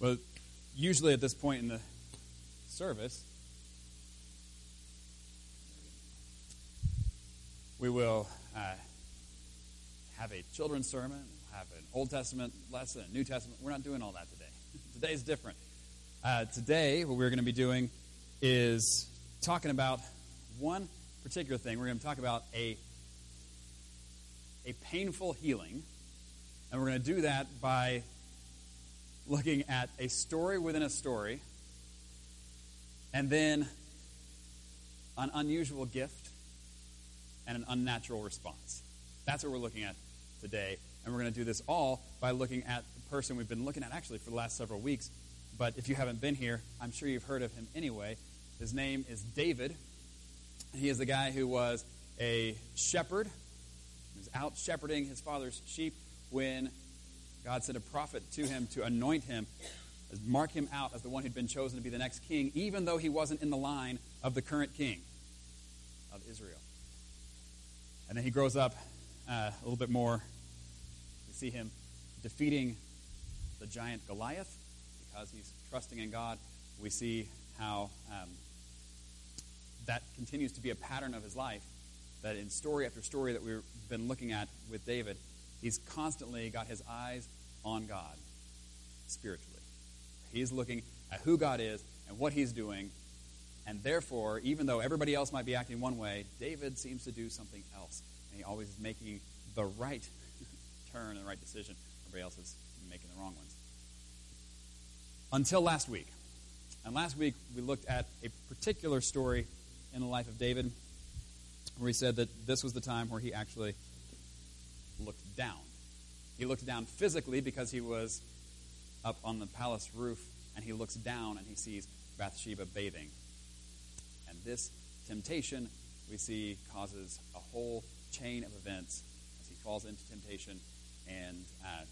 Well, usually at this point in the service, we will uh, have a children's sermon, have an Old Testament lesson, a New Testament. We're not doing all that today. Today's different. Uh, today, what we're going to be doing is talking about one particular thing. We're going to talk about a, a painful healing, and we're going to do that by looking at a story within a story, and then an unusual gift and an unnatural response. That's what we're looking at today. And we're going to do this all by looking at the person we've been looking at actually for the last several weeks. But if you haven't been here, I'm sure you've heard of him anyway. His name is David. He is the guy who was a shepherd. He was out shepherding his father's sheep when God sent a prophet to him to anoint him, mark him out as the one who'd been chosen to be the next king, even though he wasn't in the line of the current king of Israel. And then he grows up uh, a little bit more. We see him defeating the giant Goliath because he's trusting in God. We see how um, that continues to be a pattern of his life. That in story after story that we've been looking at with David, he's constantly got his eyes on God spiritually. He's looking at who God is and what he's doing. And therefore, even though everybody else might be acting one way, David seems to do something else. And he always is making the right turn and the right decision. Everybody else is making the wrong ones. Until last week. And last week, we looked at a particular story in the life of David where he said that this was the time where he actually looked down. He looked down physically because he was up on the palace roof, and he looks down and he sees Bathsheba bathing. And this temptation, we see, causes a whole chain of events as he falls into temptation, and uh,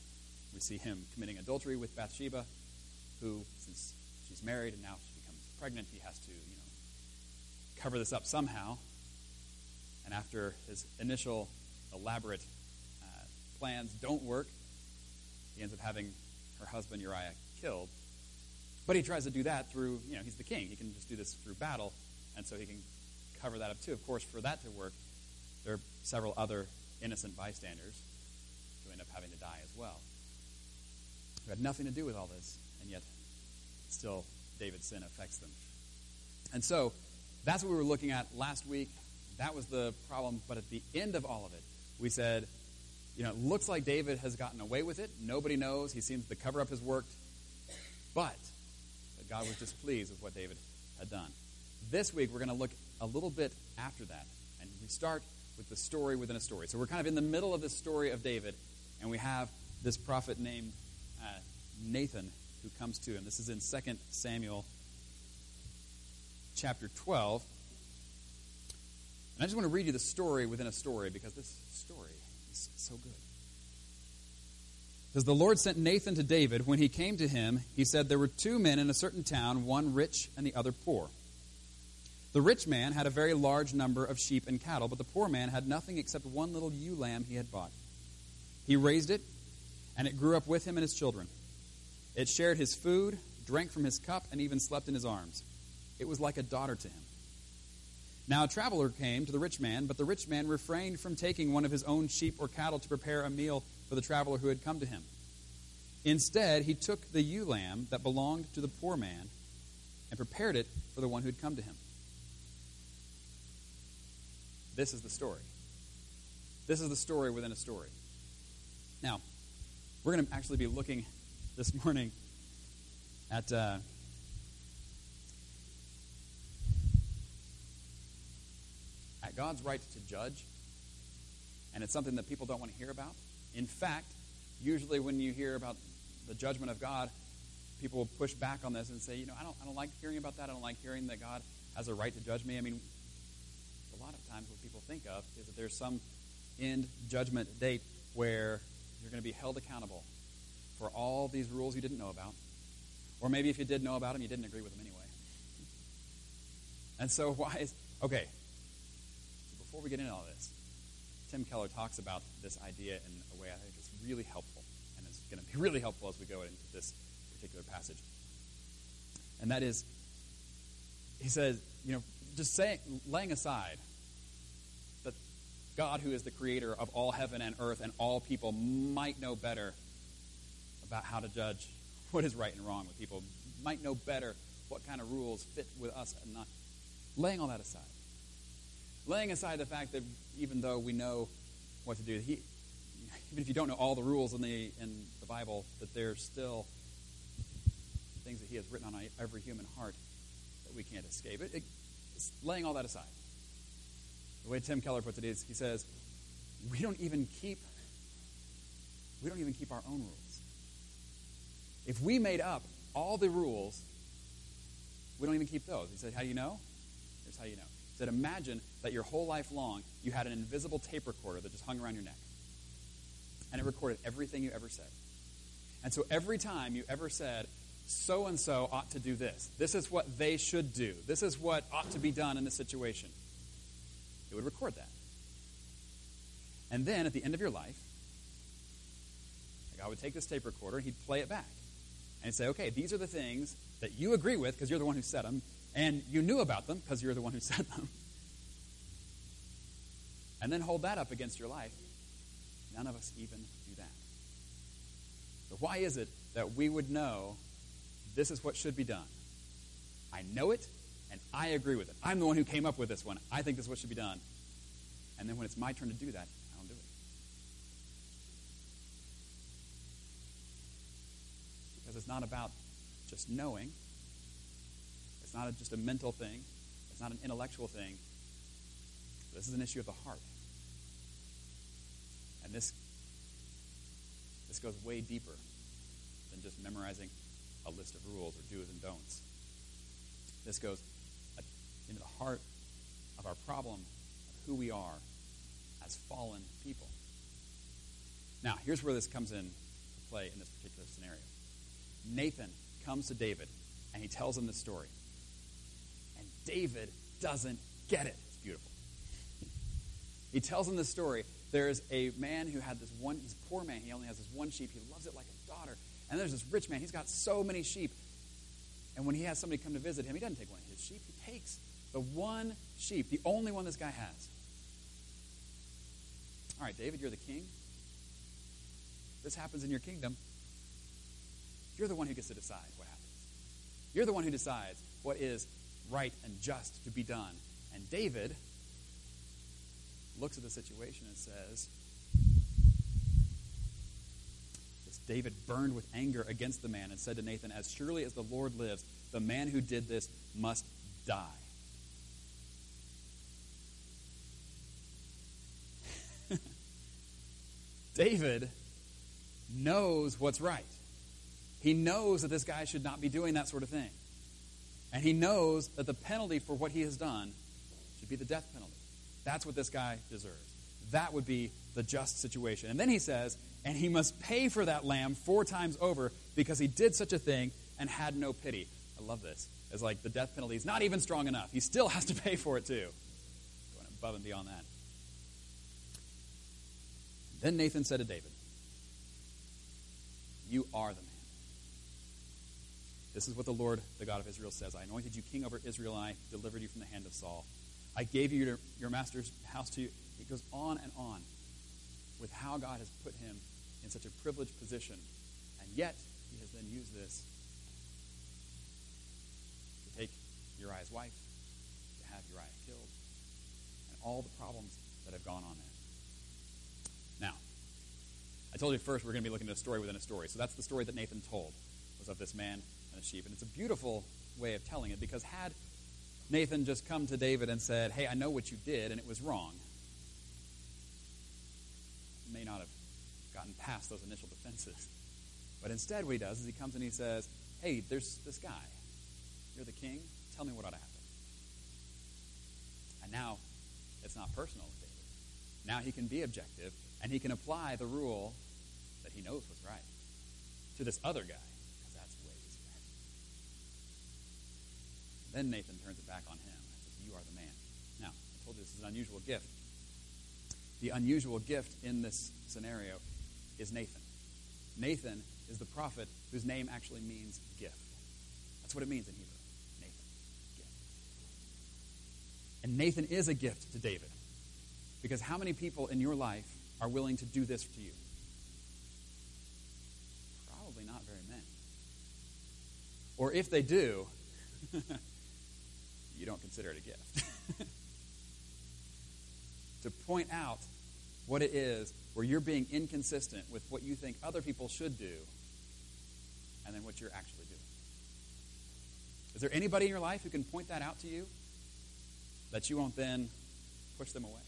we see him committing adultery with Bathsheba, who, since she's married and now she becomes pregnant, he has to, you know, cover this up somehow. And after his initial elaborate plans don't work, he ends up having her husband Uriah killed. But he tries to do that through, you know, he's the king. He can just do this through battle, and so he can cover that up too. Of course, for that to work, there are several other innocent bystanders who end up having to die as well. Who had nothing to do with all this, and yet still David's sin affects them. And so that's what we were looking at last week. That was the problem. But at the end of all of it, we said, you know, it looks like David has gotten away with it. Nobody knows. He seems to cover up his work. But God was displeased with what David had done. This week, we're going to look a little bit after that. And we start with the story within a story. So we're kind of in the middle of the story of David, and we have this prophet named uh, Nathan who comes to him. This is in 2 Samuel chapter 12. And I just want to read you the story within a story because this story is so good. Says, The Lord sent Nathan to David. When he came to him, he said, There were two men in a certain town, one rich and the other poor. The rich man had a very large number of sheep and cattle, but the poor man had nothing except one little ewe lamb he had bought. He raised it, and it grew up with him and his children. It shared his food, drank from his cup, and even slept in his arms. It was like a daughter to him. Now a traveler came to the rich man, but the rich man refrained from taking one of his own sheep or cattle to prepare a meal for the traveler who had come to him. Instead, he took the ewe lamb that belonged to the poor man and prepared it for the one who had come to him. This is the story. This is the story within a story. Now, we're going to actually be looking this morning at uh, God's right to judge, and it's something that people don't want to hear about. In fact, usually when you hear about the judgment of God, people will push back on this and say, you know, I don't, I don't like hearing about that. I don't like hearing that God has a right to judge me. I mean, a lot of times what people think of is that there's some end judgment date where you're going to be held accountable for all these rules you didn't know about. Or maybe if you did know about them, you didn't agree with them anyway. And so, why is. Okay, before we get into all this, Tim Keller talks about this idea in a way I think is really helpful, and it's going to be really helpful as we go into this particular passage. And that is, he says, you know, just saying, laying aside that God, who is the creator of all heaven and earth and all people, might know better about how to judge what is right and wrong with people, might know better what kind of rules fit with us and not. Laying all that aside. Laying aside the fact that even though we know what to do, he, even if you don't know all the rules in the, in the Bible, that there's still things that he has written on every human heart that we can't escape. It, it, laying all that aside. The way Tim Keller puts it is, he says, we don't even keep we don't even keep our own rules. If we made up all the rules, we don't even keep those. He said, How do you know? Here's how you know. He said, Imagine that your whole life long you had an invisible tape recorder that just hung around your neck. And it recorded everything you ever said. And so every time you ever said, so and so ought to do this, this is what they should do, this is what ought to be done in this situation, it would record that. And then at the end of your life, God would take this tape recorder and he'd play it back. And he'd say, okay, these are the things that you agree with because you're the one who said them, and you knew about them because you're the one who said them. And then hold that up against your life. None of us even do that. So, why is it that we would know this is what should be done? I know it, and I agree with it. I'm the one who came up with this one. I think this is what should be done. And then when it's my turn to do that, I don't do it. Because it's not about just knowing, it's not just a mental thing, it's not an intellectual thing. This is an issue of the heart. And this, this goes way deeper than just memorizing a list of rules or do's and don'ts. This goes uh, into the heart of our problem of who we are as fallen people. Now, here's where this comes in play in this particular scenario. Nathan comes to David and he tells him this story. And David doesn't get it. It's beautiful. He tells him this story. There's a man who had this one, he's a poor man. He only has this one sheep. He loves it like a daughter. And there's this rich man. He's got so many sheep. And when he has somebody come to visit him, he doesn't take one of his sheep. He takes the one sheep, the only one this guy has. All right, David, you're the king. This happens in your kingdom. You're the one who gets to decide what happens. You're the one who decides what is right and just to be done. And David looks at the situation and says, David burned with anger against the man and said to Nathan, As surely as the Lord lives, the man who did this must die. David knows what's right. He knows that this guy should not be doing that sort of thing. And he knows that the penalty for what he has done should be the death penalty. That's what this guy deserves. That would be the just situation. And then he says, and he must pay for that lamb four times over because he did such a thing and had no pity. I love this. It's like the death penalty is not even strong enough. He still has to pay for it too. Going above and beyond that. Then Nathan said to David, You are the man. This is what the Lord, the God of Israel, says I anointed you king over Israel, and I delivered you from the hand of Saul. I gave you your, master's house to you. It goes on and on with how God has put him in such a privileged position. And yet, he has then used this to take Uriah's wife, to have Uriah killed, and all the problems that have gone on there. Now, I told you first we're going to be looking at a story within a story. So that's the story that Nathan told, was of this man and a sheep. And it's a beautiful way of telling it because had Nathan just come to David and said, Hey, I know what you did and it was wrong, may not have gotten past those initial defenses. But instead, what he does is he comes and he says, Hey, there's this guy. You're the king. Tell me what ought to happen. And now it's not personal with David. Now he can be objective and he can apply the rule that he knows was right to this other guy, because that's way easier. Then Nathan turns it back on him says, You are the man. Now, I told you this is an unusual gift the unusual gift in this scenario is Nathan. Nathan is the prophet whose name actually means gift. That's what it means in Hebrew. Nathan. Gift. And Nathan is a gift to David. Because how many people in your life are willing to do this to you? Probably not very many. Or if they do, you don't consider it a gift. to point out what it is where you're being inconsistent with what you think other people should do and then what you're actually doing. Is there anybody in your life who can point that out to you that you won't then push them away?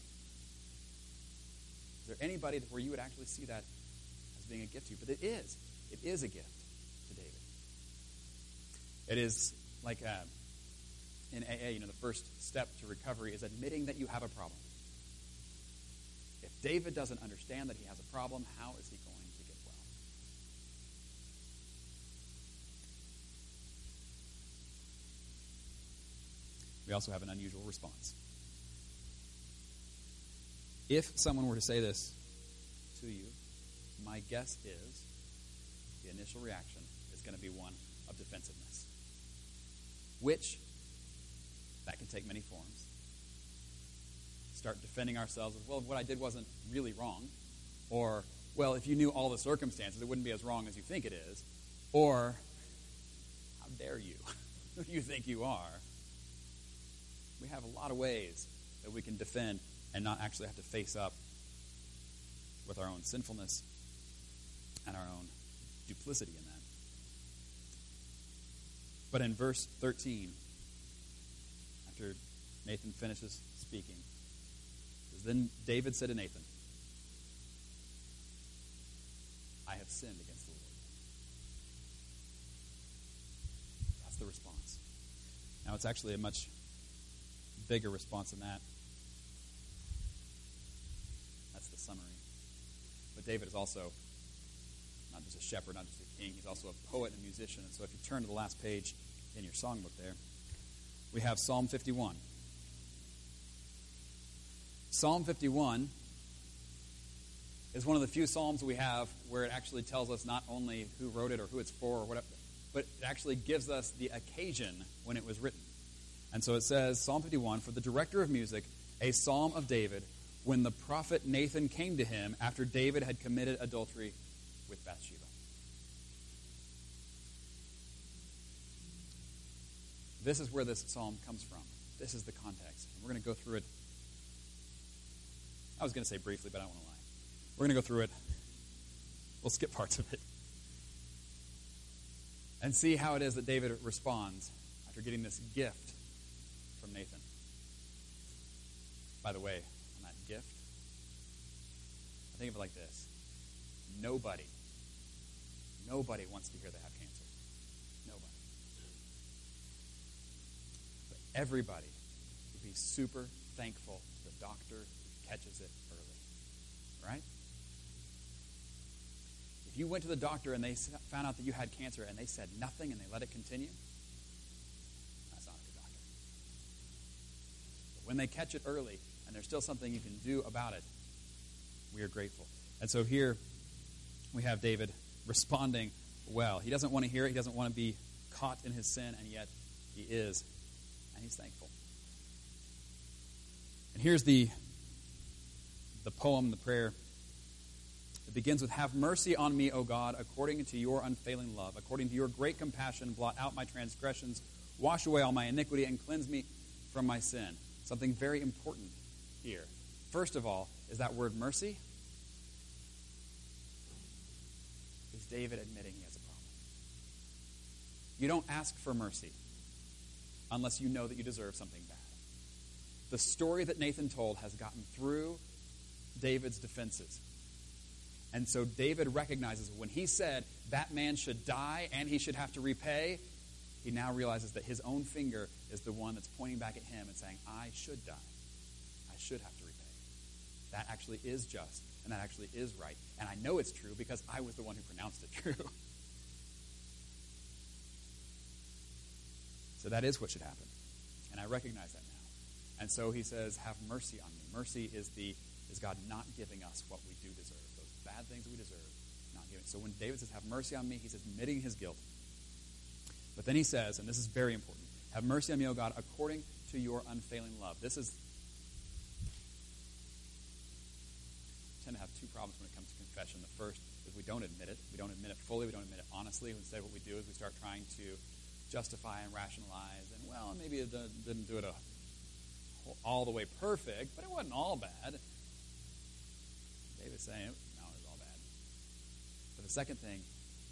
Is there anybody where you would actually see that as being a gift to you? But it is. It is a gift to David. It is like uh, in AA, you know, the first step to recovery is admitting that you have a problem. If David doesn't understand that he has a problem, how is he going to get well? We also have an unusual response. If someone were to say this to you, my guess is the initial reaction is going to be one of defensiveness, which that can take many forms. Start defending ourselves as well, what I did wasn't really wrong. Or, well, if you knew all the circumstances, it wouldn't be as wrong as you think it is. Or, how dare you? Who do you think you are? We have a lot of ways that we can defend and not actually have to face up with our own sinfulness and our own duplicity in that. But in verse 13, after Nathan finishes speaking, then David said to Nathan, I have sinned against the Lord. That's the response. Now, it's actually a much bigger response than that. That's the summary. But David is also not just a shepherd, not just a king, he's also a poet and a musician. And so if you turn to the last page in your songbook there, we have Psalm 51. Psalm 51 is one of the few psalms we have where it actually tells us not only who wrote it or who it's for or whatever, but it actually gives us the occasion when it was written. And so it says, Psalm 51, for the director of music, a psalm of David, when the prophet Nathan came to him after David had committed adultery with Bathsheba. This is where this psalm comes from. This is the context. We're going to go through it. I was going to say briefly, but I don't want to lie. We're going to go through it. We'll skip parts of it. And see how it is that David responds after getting this gift from Nathan. By the way, on that gift, I think of it like this nobody, nobody wants to hear they everybody would be super thankful the doctor catches it early. Right? If you went to the doctor and they found out that you had cancer and they said nothing and they let it continue, that's not a good doctor. But when they catch it early and there's still something you can do about it, we are grateful. And so here we have David responding well. He doesn't want to hear it, he doesn't want to be caught in his sin, and yet he is, and he's thankful. And here's the, the poem, the prayer. It begins with Have mercy on me, O God, according to your unfailing love. According to your great compassion, blot out my transgressions, wash away all my iniquity, and cleanse me from my sin. Something very important here. First of all, is that word mercy. Is David admitting he has a problem? You don't ask for mercy unless you know that you deserve something bad. The story that Nathan told has gotten through David's defenses. And so David recognizes when he said that man should die and he should have to repay, he now realizes that his own finger is the one that's pointing back at him and saying, I should die. I should have to repay. That actually is just, and that actually is right. And I know it's true because I was the one who pronounced it true. so that is what should happen. And I recognize that now. And so he says, Have mercy on me. Mercy is the is God not giving us what we do deserve, those bad things we deserve. not giving. So when David says, Have mercy on me, he's admitting his guilt. But then he says, and this is very important, Have mercy on me, O God, according to your unfailing love. This is tend to have two problems when it comes to confession. The first is we don't admit it. We don't admit it fully. We don't admit it honestly. Instead, what we do is we start trying to justify and rationalize. And, well, maybe it didn't do it a, all the way perfect, but it wasn't all bad. David's saying, no, it was all bad. But the second thing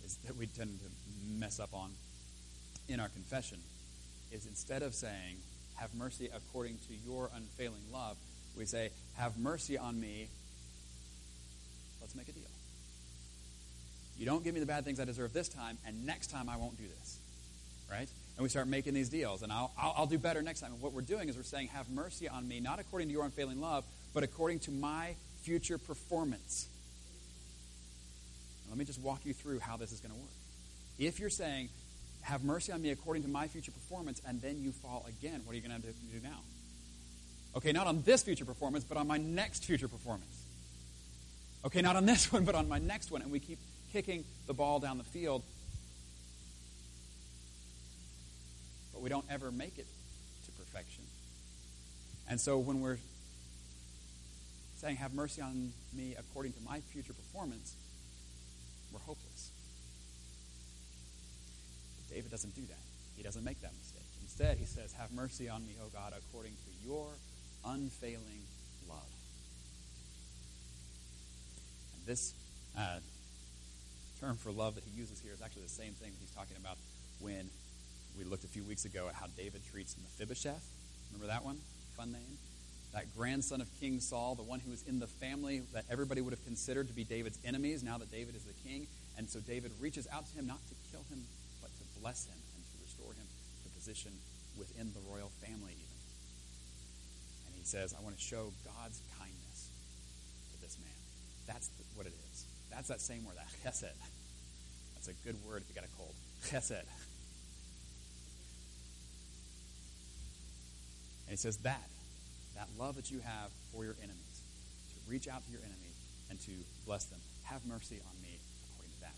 is that we tend to mess up on in our confession is instead of saying, have mercy according to your unfailing love, we say, have mercy on me Let's make a deal. You don't give me the bad things I deserve this time, and next time I won't do this. Right? And we start making these deals, and I'll, I'll, I'll do better next time. And what we're doing is we're saying, Have mercy on me, not according to your unfailing love, but according to my future performance. let me just walk you through how this is going to work. If you're saying, Have mercy on me according to my future performance, and then you fall again, what are you going to do now? Okay, not on this future performance, but on my next future performance. Okay, not on this one, but on my next one. And we keep kicking the ball down the field. But we don't ever make it to perfection. And so when we're saying, Have mercy on me according to my future performance, we're hopeless. But David doesn't do that. He doesn't make that mistake. Instead, he says, Have mercy on me, O God, according to your unfailing love And this uh, term for love that he uses here is actually the same thing that he's talking about when we looked a few weeks ago at how David treats Mephibosheth. Remember that one? Fun name? That grandson of King Saul, the one who was in the family that everybody would have considered to be David's enemies now that David is the king. And so David reaches out to him not to kill him, but to bless him and to restore him to position within the royal family, even. And he says, I want to show God's kindness to this man. That's what it is. That's that same word, that chesed. That's a good word if you got a cold. Chesed. And he says that, that love that you have for your enemies, to reach out to your enemy and to bless them. Have mercy on me according to that,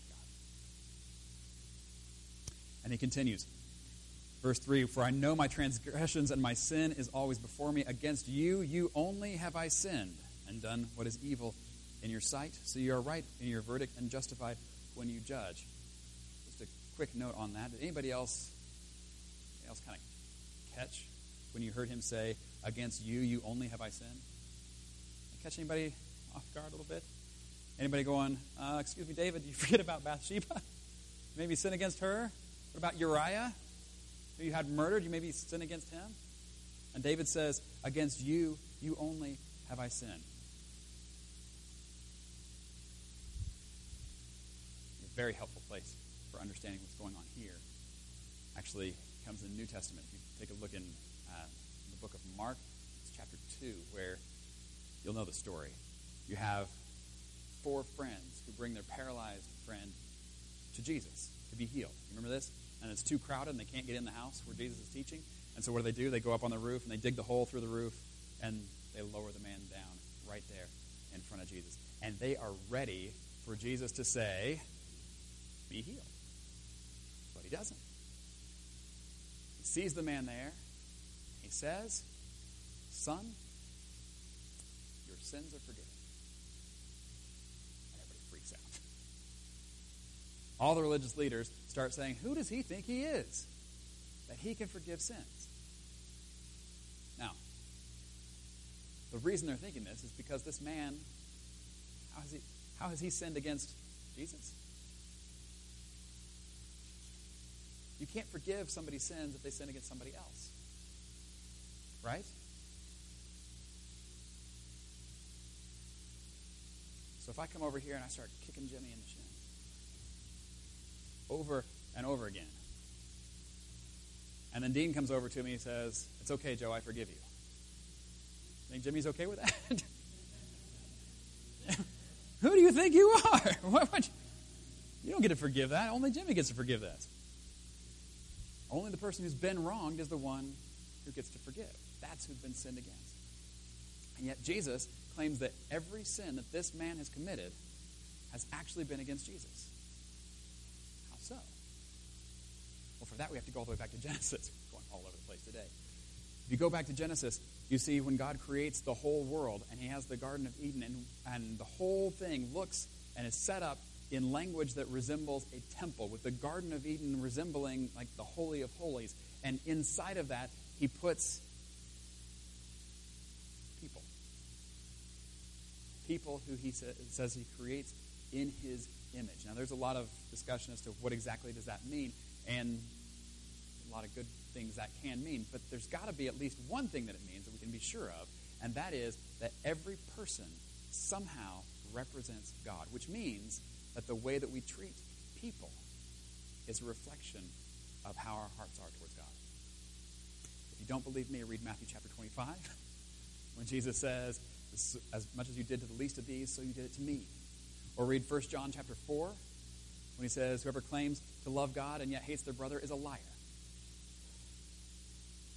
God. And he continues. Verse 3 For I know my transgressions and my sin is always before me. Against you, you only have I sinned and done what is evil in your sight, so you are right in your verdict and justified when you judge. Just a quick note on that. Did anybody else, anybody else kind of catch when you heard him say, Against you, you only have I sinned? Catch anybody off guard a little bit? Anybody going, uh, Excuse me, David, you forget about Bathsheba? maybe sin against her? What about Uriah? Who you had murdered? You maybe sin against him? And David says, Against you, you only have I sinned. very helpful place for understanding what's going on here. Actually, comes in the New Testament. If you take a look in, uh, the book of Mark, it's chapter 2, where you'll know the story. You have four friends who bring their paralyzed friend to Jesus to be healed. You remember this? And it's too crowded and they can't get in the house where Jesus is teaching. And so what do they do? They go up on the roof and they dig the hole through the roof and they lower the man down right there in front of Jesus. And they are ready for Jesus to say, be healed. But he doesn't. He sees the man there. Says, Son, your sins are forgiven. And everybody freaks out. All the religious leaders start saying, Who does he think he is? That he can forgive sins. Now, the reason they're thinking this is because this man, how has he, how has he sinned against Jesus? You can't forgive somebody's sins if they sin against somebody else. Right? So if I come over here and I start kicking Jimmy in the shin over and over again, and then Dean comes over to me and says, It's okay, Joe, I forgive you. Think Jimmy's okay with that? Who do you think you are? you don't get to forgive that. Only Jimmy gets to forgive that. Only the person who's been wronged is the one who gets to forgive. That's who's been sinned against. And yet Jesus claims that every sin that this man has committed has actually been against Jesus. How so? Well, for that, we have to go all the way back to Genesis. We're going all over the place today. If you go back to Genesis, you see when God creates the whole world and he has the Garden of Eden, and, and the whole thing looks and is set up in language that resembles a temple, with the Garden of Eden resembling like the Holy of Holies. And inside of that, he puts people. People who he sa- says he creates in his image. Now, there's a lot of discussion as to what exactly does that mean, and a lot of good things that can mean. But there's got to be at least one thing that it means that we can be sure of, and that is that every person somehow represents God, which means that the way that we treat people is a reflection of how our hearts are towards God. If you don't believe me, read Matthew chapter 25, when Jesus says, As much as you did to the least of these, so you did it to me. Or read 1 John chapter 4, when he says, Whoever claims to love God and yet hates their brother is a liar.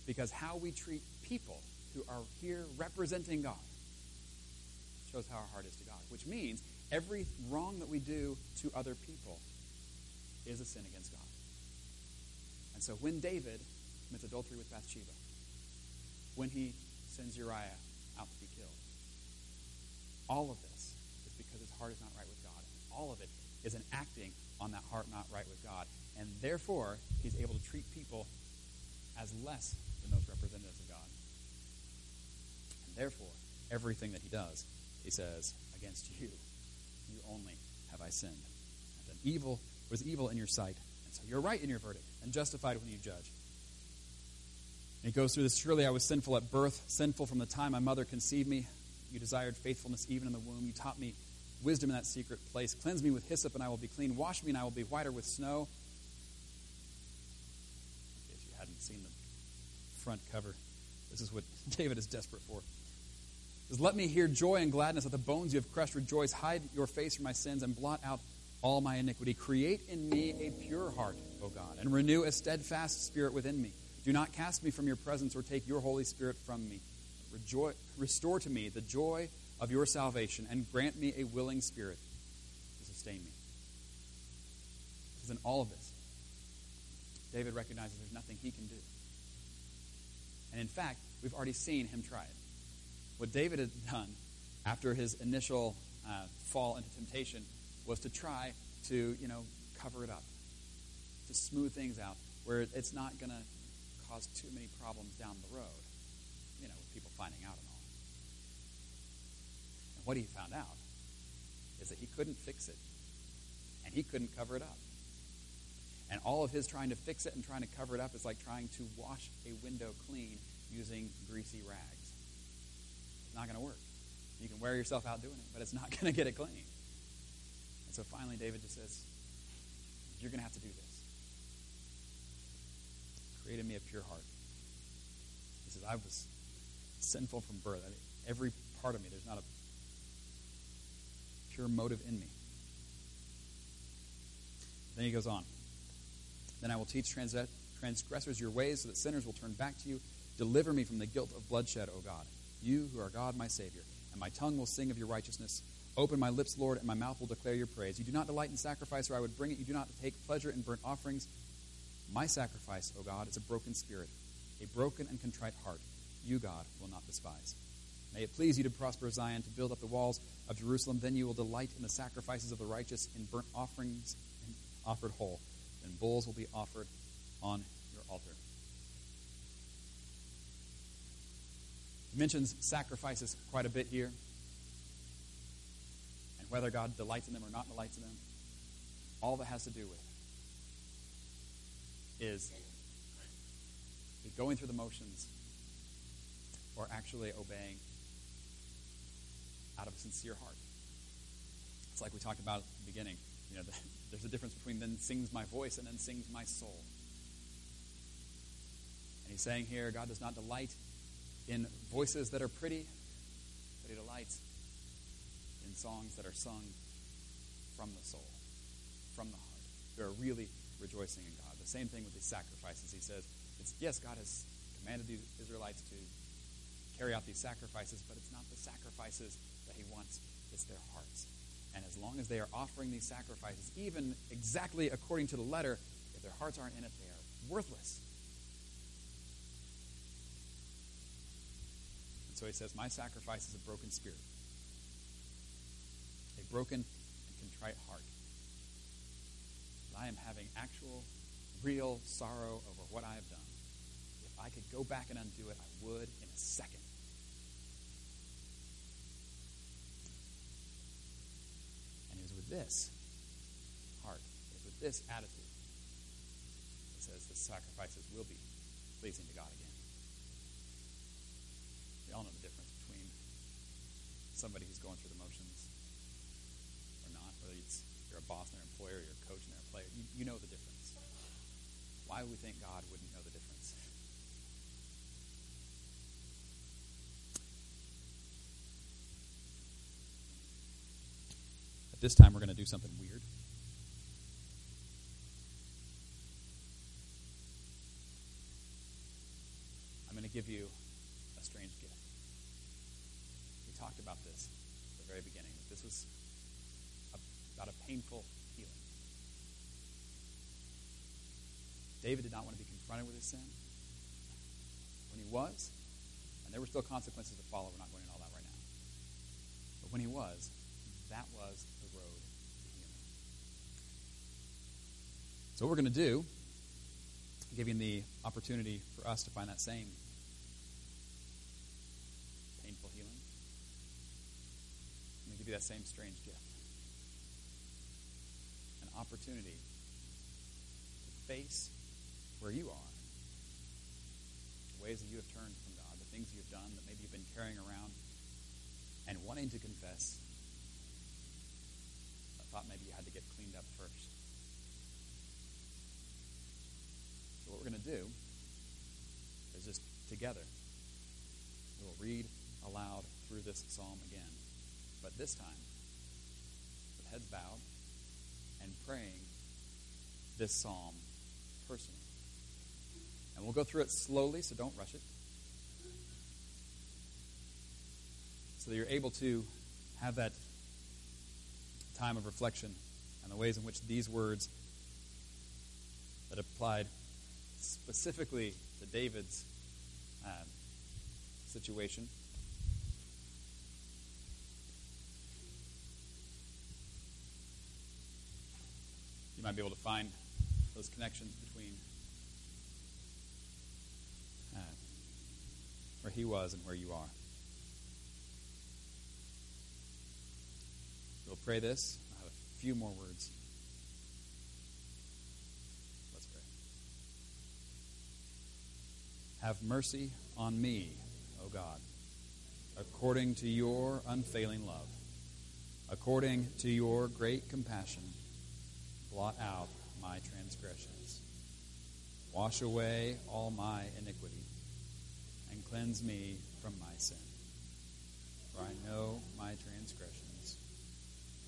Because how we treat people who are here representing God shows how our heart is to God, which means every wrong that we do to other people is a sin against God. And so when David commits adultery with Bathsheba, when he sends Uriah out to be killed, all of this is because his heart is not right with God. And all of it is an acting on that heart not right with God. And therefore, he's able to treat people as less than those representatives of God. And therefore, everything that he does, he says, against you, you only have I sinned. And done evil was evil in your sight. And so you're right in your verdict and justified when you judge. And he goes through this Surely I was sinful at birth, sinful from the time my mother conceived me. You desired faithfulness even in the womb. You taught me wisdom in that secret place. Cleanse me with hyssop, and I will be clean. Wash me, and I will be whiter with snow. If you hadn't seen the front cover, this is what David is desperate for. Says, Let me hear joy and gladness. Let the bones you have crushed rejoice. Hide your face from my sins and blot out all my iniquity. Create in me a pure heart, O God, and renew a steadfast spirit within me. Do not cast me from your presence or take your Holy Spirit from me. Restore to me the joy of your salvation and grant me a willing spirit to sustain me. Because in all of this, David recognizes there's nothing he can do. And in fact, we've already seen him try it. What David had done after his initial uh, fall into temptation was to try to, you know, cover it up, to smooth things out, where it's not going to cause too many problems down the road, people finding out and all. And what he found out is that he couldn't fix it, and he couldn't cover it up. And all of his trying to fix it and trying to cover it up is like trying to wash a window clean using greasy rags. It's not going to work. You can wear yourself out doing it, but it's not going to get it clean. And so finally, David just says, You're going to have to do this. Create in me a pure heart. He says, I was sinful from birth. I mean, every part of me, there's not a pure motive in me. Then he goes on. Then I will teach transgressors your ways so that sinners will turn back to you. Deliver me from the guilt of bloodshed, O God. You who are God, my Savior. And my tongue will sing of your righteousness. Open my lips, Lord, and my mouth will declare your praise. You do not delight in sacrifice, or I would bring it. You do not take pleasure in burnt offerings. My sacrifice, O God, is a broken spirit, a broken and contrite heart. You, God, will not despise. May it please you to prosper Zion, to build up the walls of Jerusalem. Then you will delight in the sacrifices of the righteous, in burnt offerings and offered whole. Then bulls will be offered on your altar. He mentions sacrifices quite a bit here. And whether God delights in them or not delights in them, all that has to do with is going through the motions or actually obeying out of a sincere heart. It's like we talked about at the beginning. You know, the, there's a difference between then sings my voice and then sings my soul. And he's saying here, God does not delight in voices that are pretty, but he delights in songs that are sung from the soul, from the heart. They are really rejoicing in God. The same thing with these sacrifices. He says, it's, yes, God has commanded the Israelites to carry out these sacrifices, but it's not the sacrifices that he wants, it's their hearts. And as long as they are offering these sacrifices, even exactly according to the letter, if their hearts aren't in it, they are worthless. And so he says, My sacrifice is a broken spirit, a broken and contrite heart. I am having actual, real sorrow over what I have done. If I could go back and undo it, I would in a second. And it was with this heart, it was with this attitude, it says the sacrifices will be pleasing to God again. We all know the difference between somebody who's going through the motions or not, whether it's you're a boss and an employer, you're a coach and they're player. You, you know the difference. Why would we think God wouldn't know the difference? At this time, we're going to do something weird. I'm going to give you a strange gift. We talked about this at the very beginning. This was about a painful healing. David did not want to be confronted with his sin. When he was, and there were still consequences to follow, we're not going into all that right now. But when he was, that was the road to healing. So, what we're going to do, giving the opportunity for us to find that same painful healing, I'm going to give you that same strange gift an opportunity to face where you are, the ways that you have turned from God, the things you've done that maybe you've been carrying around, and wanting to confess thought maybe you had to get cleaned up first. So, what we're going to do is just together, we will read aloud through this psalm again, but this time with heads bowed and praying this psalm personally. And we'll go through it slowly, so don't rush it. So that you're able to have that time of reflection and the ways in which these words that applied specifically to David's uh, situation you might be able to find those connections between uh, where he was and where you are. We'll pray this. I have a few more words. Let's pray. Have mercy on me, O God, according to your unfailing love, according to your great compassion. Blot out my transgressions. Wash away all my iniquity, and cleanse me from my sin. For I know my transgressions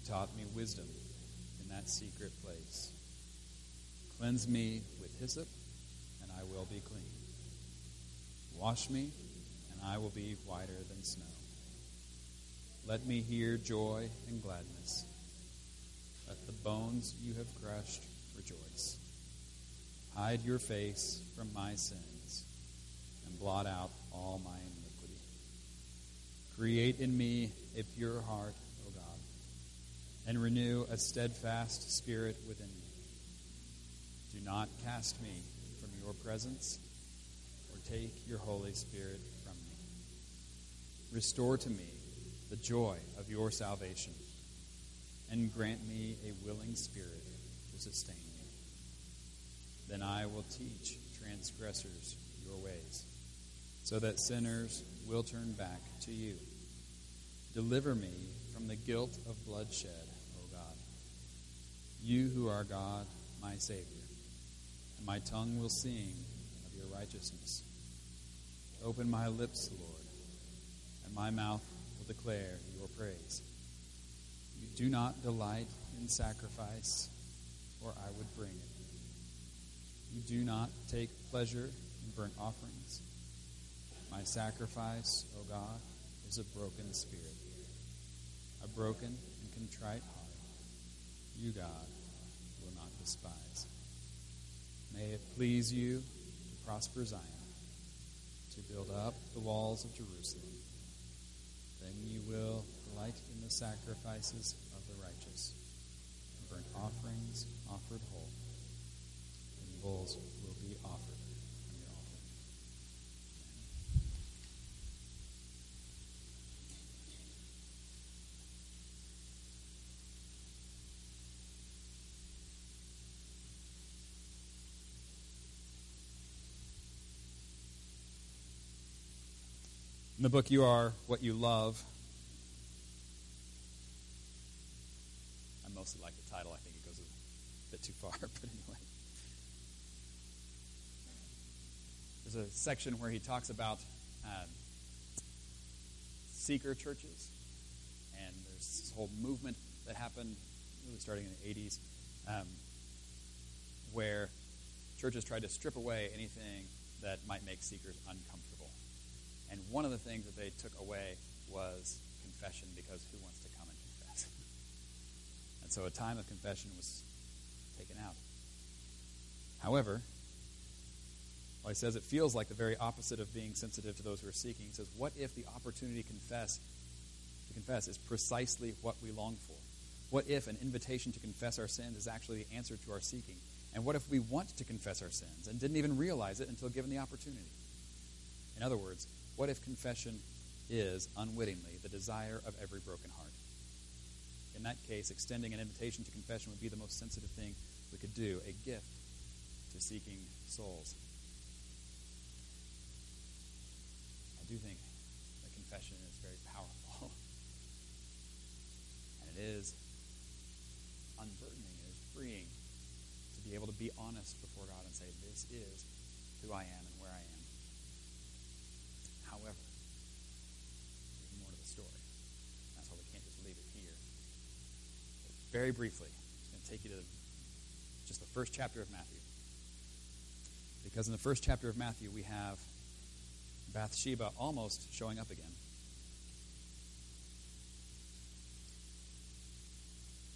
taught me wisdom in that secret place. Cleanse me with hyssop, and I will be clean. Wash me, and I will be whiter than snow. Let me hear joy and gladness. Let the bones you have crushed rejoice. Hide your face from my sins and blot out all my iniquity. Create in me a pure heart and renew a steadfast spirit within me. Do not cast me from your presence or take your Holy Spirit from me. Restore to me the joy of your salvation and grant me a willing spirit to sustain me. Then I will teach transgressors your ways, so that sinners will turn back to you. Deliver me from the guilt of bloodshed you who are God, my Savior. And my tongue will sing of your righteousness. Open my lips, Lord, and my mouth will declare your praise. You do not delight in sacrifice, or I would bring it. You do not take pleasure in burnt offerings. My sacrifice, O God, is a broken spirit, a broken and contrite heart. You, God, despise. May it please you to prosper Zion, to build up the walls of Jerusalem. Then you will delight in the sacrifices of the righteous, and burnt offerings offered whole, and bulls will be offered on your altar. In the book You Are What You Love, I mostly like the title. I think it goes a bit too far, but anyway. There's a section where he talks about um, seeker churches, and there's this whole movement that happened really starting in the 80s um, where churches tried to strip away anything that might make seekers uncomfortable. And one of the things that they took away was confession because who wants to come and confess? and so a time of confession was taken out. However, while he says it feels like the very opposite of being sensitive to those who are seeking, he says, what if the opportunity to confess, to confess is precisely what we long for? What if an invitation to confess our sins is actually the answer to our seeking? And what if we want to confess our sins and didn't even realize it until given the opportunity? In other words, what if confession is, unwittingly, the desire of every broken heart? In that case, extending an invitation to confession would be the most sensitive thing we could do, a gift to seeking souls. I do think that confession is very powerful. and it is unburdening, it is freeing to be able to be honest before God and say, This is who I am. However, there's more to the story. That's why we can't just leave it here. But very briefly, I'm going to take you to just the first chapter of Matthew. Because in the first chapter of Matthew, we have Bathsheba almost showing up again.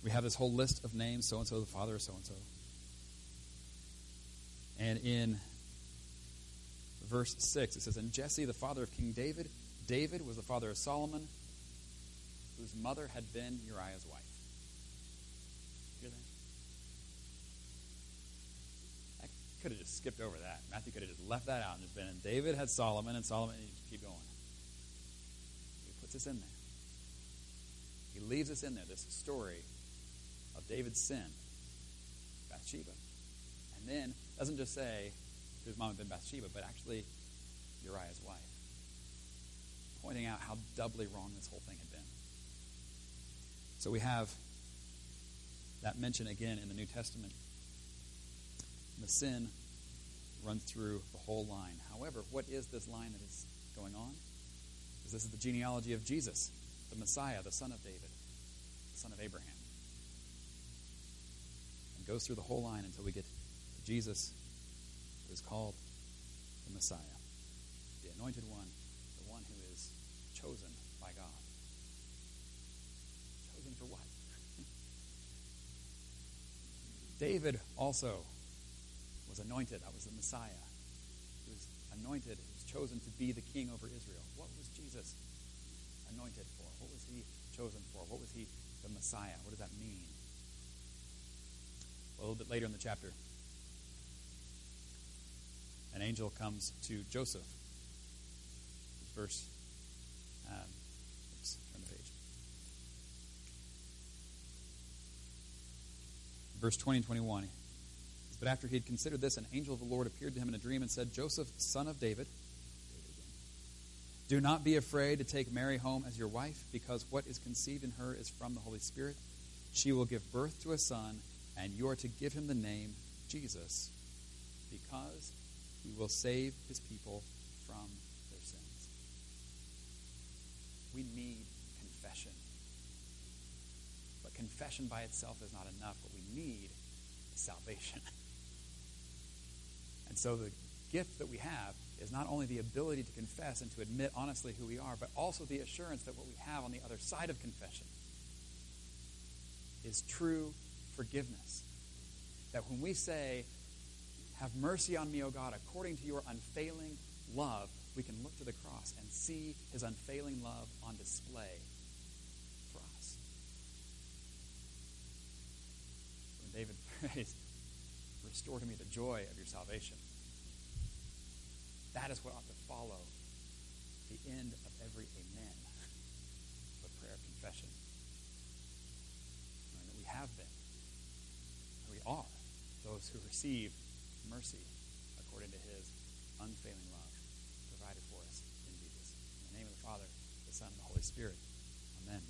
We have this whole list of names so and so, the father of so and so. And in verse 6, it says, And Jesse, the father of King David, David was the father of Solomon, whose mother had been Uriah's wife. Hear that? I could have just skipped over that. Matthew could have just left that out and just been, and David had Solomon, and Solomon, and you just keep going. He puts this in there. He leaves this in there, this story of David's sin, Bathsheba. And then doesn't just say his mom had been Bathsheba, but actually Uriah's wife, pointing out how doubly wrong this whole thing had been. So we have that mention again in the New Testament. The sin runs through the whole line. However, what is this line that is going on? Because this is the genealogy of Jesus, the Messiah, the son of David, the son of Abraham. And goes through the whole line until we get to Jesus, who is called the Messiah, the anointed one, the one who is chosen by God. Chosen for what? David also was anointed. I was the Messiah. He was anointed, he was chosen to be the king over Israel. What was Jesus anointed for? What was he chosen for? What was he the Messiah? What does that mean? Well, a little bit later in the chapter, an angel comes to Joseph. Verse, um, oops, turn the page. Verse 20 and 21. But after he had considered this, an angel of the Lord appeared to him in a dream and said, Joseph, son of David, do not be afraid to take Mary home as your wife, because what is conceived in her is from the Holy Spirit. She will give birth to a son, and you are to give him the name Jesus because he will save his people from their sins. We need confession. But confession by itself is not enough. What we need is salvation. and so the gift that we have is not only the ability to confess and to admit honestly who we are, but also the assurance that what we have on the other side of confession is true forgiveness. That when we say, Have mercy on me, O God, according to your unfailing love, we can look to the cross and see his unfailing love on display for us. David prays, Restore to me the joy of your salvation. That is what ought to follow the end of every amen, the prayer of confession. And that we have been, we are, those who receive mercy according to his unfailing love provided for us in Jesus. In the name of the Father, the Son, and the Holy Spirit. Amen.